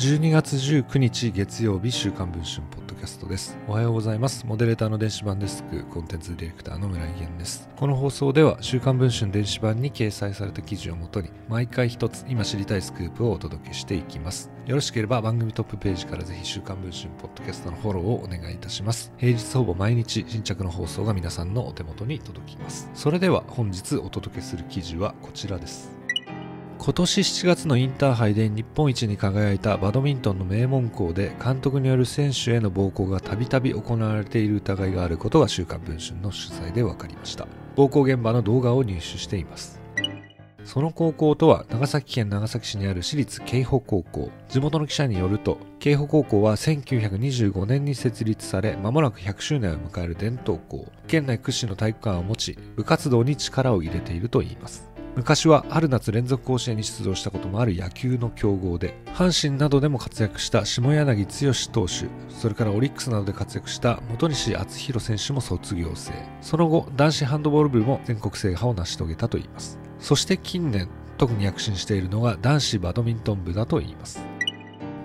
12月19日月曜日週刊文春ポッドキャストです。おはようございます。モデレーターの電子版デスクコンテンツディレクターの村井源です。この放送では週刊文春電子版に掲載された記事をもとに毎回一つ今知りたいスクープをお届けしていきます。よろしければ番組トップページからぜひ週刊文春ポッドキャストのフォローをお願いいたします。平日ほぼ毎日新着の放送が皆さんのお手元に届きます。それでは本日お届けする記事はこちらです。今年7月のインターハイで日本一に輝いたバドミントンの名門校で監督による選手への暴行がたびたび行われている疑いがあることが週刊文春の取材で分かりました。暴行現場の動画を入手しています。その高校とは長崎県長崎市にある私立京保高校。地元の記者によると京保高校は1925年に設立され間もなく100周年を迎える伝統校。県内屈指の体育館を持ち部活動に力を入れているといいます。昔は春夏連続甲子園に出場したこともある野球の強豪で阪神などでも活躍した下柳剛投手それからオリックスなどで活躍した本西敦弘選手も卒業生。その後男子ハンドボール部も全国制覇を成し遂げたといいます。そして近年特に躍進しているのが男子バドミントン部だといいます。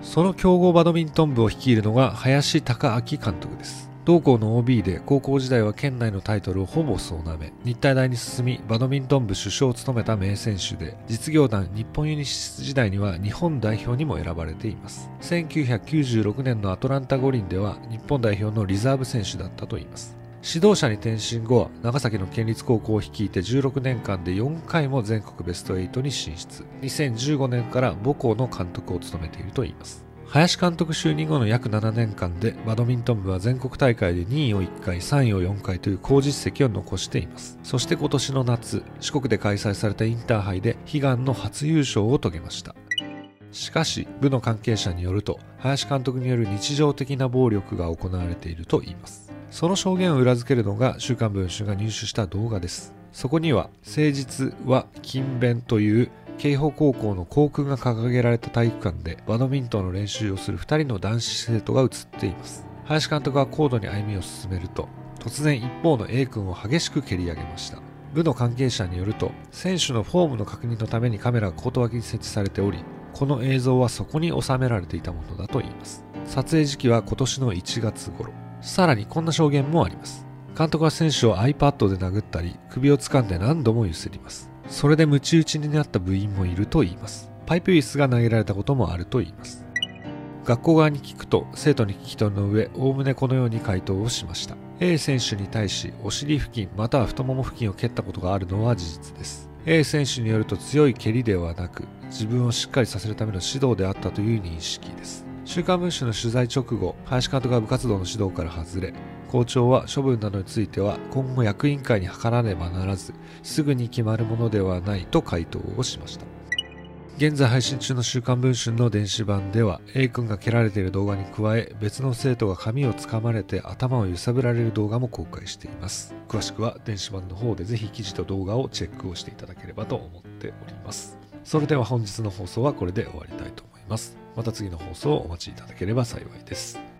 その強豪バドミントン部を率いるのが林孝明監督です。同校の OB で高校時代は県内のタイトルをほぼ総なめ日体大に進みバドミントン部主将を務めた名選手で実業団日本ユニシス時代には日本代表にも選ばれています。1996年のアトランタ五輪では日本代表のリザーブ選手だったといいます。指導者に転身後は長崎の県立高校を率いて16年間で4回も全国ベスト8に進出。2015年から母校の監督を務めているといいます。林監督就任後の約7年間でバドミントン部は全国大会で2位を1回3位を4回という好実績を残しています。そして今年の夏四国で開催されたインターハイで悲願の初優勝を遂げました。しかし部の関係者によると林監督による日常的な暴力が行われているといいます。その証言を裏付けるのが週刊文春が入手した動画です。そこには誠実は勤勉という京保高校の校訓が掲げられた体育館でバドミントンの練習をする2人の男子生徒が映っています。林監督は高度に歩みを進めると突然一方の A 君を激しく蹴り上げました。部の関係者によると選手のフォームの確認のためにカメラがコート脇に設置されておりこの映像はそこに収められていたものだといいます。撮影時期は今年の1月頃。さらにこんな証言もあります。監督は選手を iPad で殴ったり首を掴んで何度も揺すります。それでムチ打ちになった部員もいると言います。パイプ椅子が投げられたこともあると言います。学校側に聞くと生徒に聞き取りの上おおむねこのように回答をしました。A 選手に対しお尻付近または太もも付近を蹴ったことがあるのは事実です。A 選手によると強い蹴りではなく自分をしっかりさせるための指導であったという認識です。週刊文春の取材直後林監督が部活動の指導から外れ校長は処分などについては今後役員会に諮らねばならずすぐに決まるものではないと回答をしました。現在配信中の週刊文春の電子版では A 君が蹴られている動画に加え別の生徒が髪をつかまれて頭を揺さぶられる動画も公開しています。詳しくは電子版の方でぜひ記事と動画をチェックをしていただければと思っております。それでは本日の放送はこれで終わりたいと思います。また次の放送をお待ちいただければ幸いです。